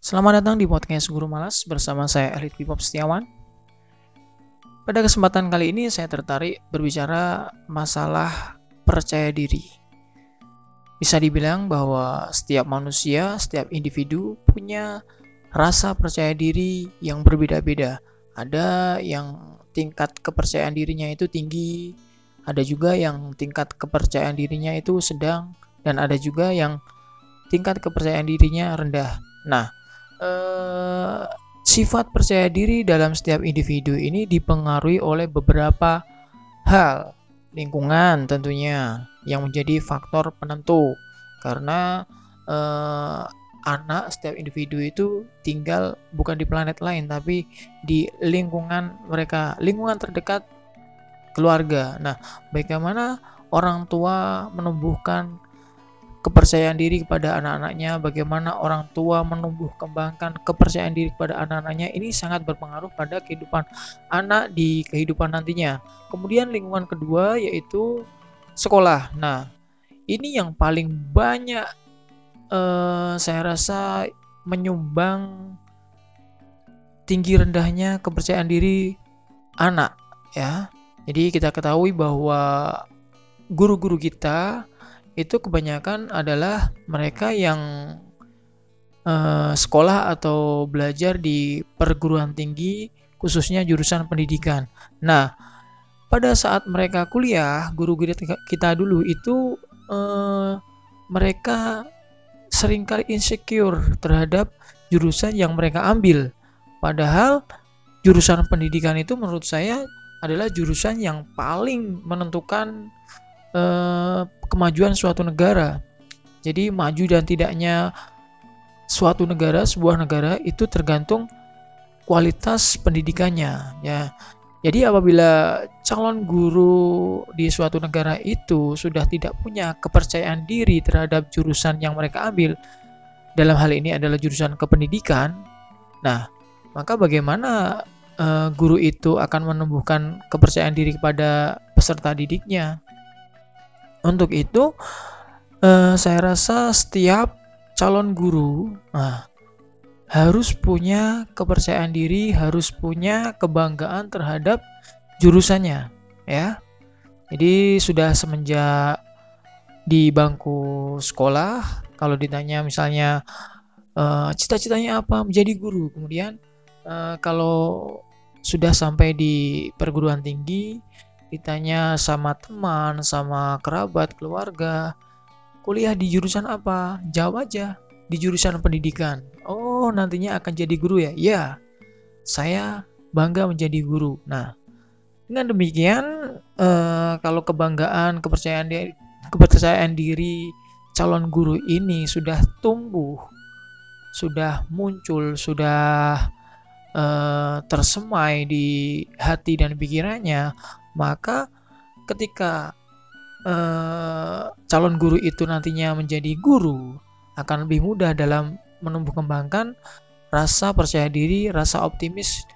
Selamat datang di podcast Guru Malas bersama saya Elit Pipop Setiawan. Pada kesempatan kali ini saya tertarik berbicara masalah percaya diri. Bisa dibilang bahwa setiap manusia, setiap individu punya rasa percaya diri yang berbeda-beda. Ada yang tingkat kepercayaan dirinya itu tinggi, ada juga yang tingkat kepercayaan dirinya itu sedang, dan ada juga yang tingkat kepercayaan dirinya rendah. Nah, eh, sifat percaya diri dalam setiap individu ini dipengaruhi oleh beberapa hal. Lingkungan tentunya yang menjadi faktor penentu. Karena eh, anak setiap individu itu tinggal bukan di planet lain tapi di lingkungan mereka lingkungan terdekat keluarga. Nah bagaimana orang tua menumbuhkan kepercayaan diri kepada anak-anaknya, bagaimana orang tua menumbuh kembangkan kepercayaan diri kepada anak-anaknya ini sangat berpengaruh pada kehidupan anak di kehidupan nantinya. Kemudian lingkungan kedua yaitu sekolah. Nah, ini yang paling banyak eh, saya rasa menyumbang tinggi rendahnya kepercayaan diri anak ya. Jadi kita ketahui bahwa guru-guru kita itu kebanyakan adalah mereka yang uh, sekolah atau belajar di perguruan tinggi khususnya jurusan pendidikan. Nah, pada saat mereka kuliah, guru-guru kita dulu itu uh, mereka sering kali insecure terhadap jurusan yang mereka ambil. Padahal jurusan pendidikan itu menurut saya adalah jurusan yang paling menentukan uh, kemajuan suatu negara. Jadi maju dan tidaknya suatu negara, sebuah negara itu tergantung kualitas pendidikannya ya. Jadi apabila calon guru di suatu negara itu sudah tidak punya kepercayaan diri terhadap jurusan yang mereka ambil, dalam hal ini adalah jurusan kependidikan. Nah, maka bagaimana uh, guru itu akan menumbuhkan kepercayaan diri kepada peserta didiknya? Untuk itu, eh, saya rasa setiap calon guru nah, harus punya kepercayaan diri, harus punya kebanggaan terhadap jurusannya, ya. Jadi sudah semenjak di bangku sekolah, kalau ditanya misalnya uh, cita-citanya apa menjadi guru, kemudian uh, kalau sudah sampai di perguruan tinggi, ditanya sama teman, sama kerabat, keluarga, kuliah di jurusan apa? Jawab aja, di jurusan pendidikan. Oh, nantinya akan jadi guru ya? Ya, saya bangga menjadi guru. Nah, dengan demikian, eh, kalau kebanggaan, kepercayaan diri, kepercayaan diri calon guru ini sudah tumbuh, sudah muncul, sudah eh, tersemai di hati dan pikirannya, maka ketika uh, calon guru itu nantinya menjadi guru akan lebih mudah dalam menumbuh kembangkan rasa percaya diri, rasa optimis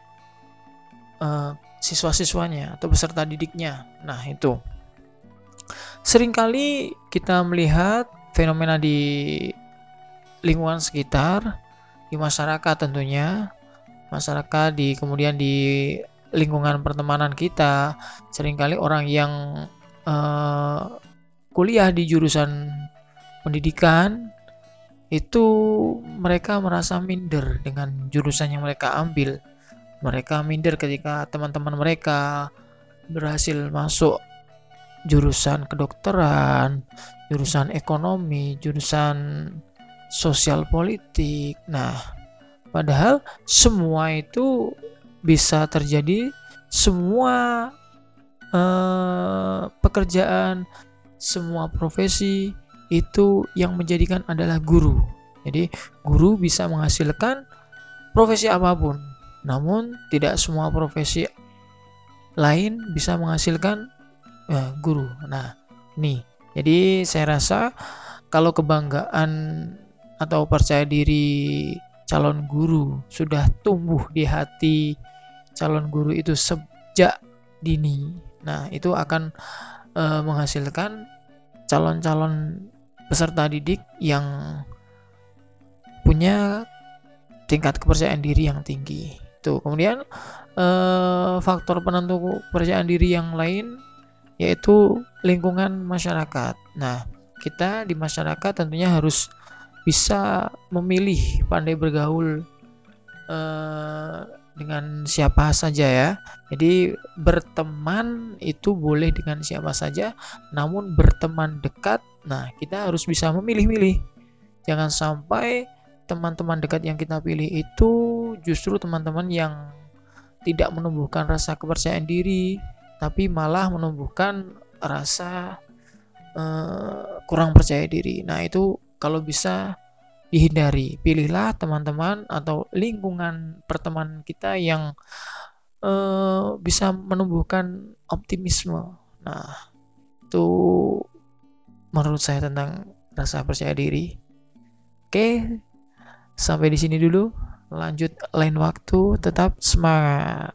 uh, siswa-siswanya atau peserta didiknya. Nah, itu. Seringkali kita melihat fenomena di lingkungan sekitar, di masyarakat tentunya, masyarakat di kemudian di lingkungan pertemanan kita sering kali orang yang uh, kuliah di jurusan pendidikan itu mereka merasa minder dengan jurusan yang mereka ambil mereka minder ketika teman-teman mereka berhasil masuk jurusan kedokteran, jurusan ekonomi, jurusan sosial politik. Nah, padahal semua itu bisa terjadi semua uh, pekerjaan, semua profesi itu yang menjadikan adalah guru. Jadi, guru bisa menghasilkan profesi apa pun, namun tidak semua profesi lain bisa menghasilkan uh, guru. Nah, nih, jadi saya rasa kalau kebanggaan atau percaya diri calon guru sudah tumbuh di hati calon guru itu sejak dini. Nah, itu akan e, menghasilkan calon-calon peserta didik yang punya tingkat kepercayaan diri yang tinggi. Tuh, kemudian eh, faktor penentu kepercayaan diri yang lain yaitu lingkungan masyarakat. Nah, kita di masyarakat tentunya harus bisa memilih pandai bergaul eh, dengan siapa saja ya. Jadi berteman itu boleh dengan siapa saja, namun berteman dekat, nah kita harus bisa memilih-milih. Jangan sampai teman-teman dekat yang kita pilih itu justru teman-teman yang tidak menumbuhkan rasa kepercayaan diri, tapi malah menumbuhkan rasa uh, kurang percaya diri. Nah, itu kalau bisa dihindari. Pilihlah teman-teman atau lingkungan pertemanan kita yang uh, bisa menumbuhkan optimisme. Nah, itu menurut saya tentang rasa percaya diri. Oke, Sampai di sini dulu. Lanjut lain waktu. Tetap semangat.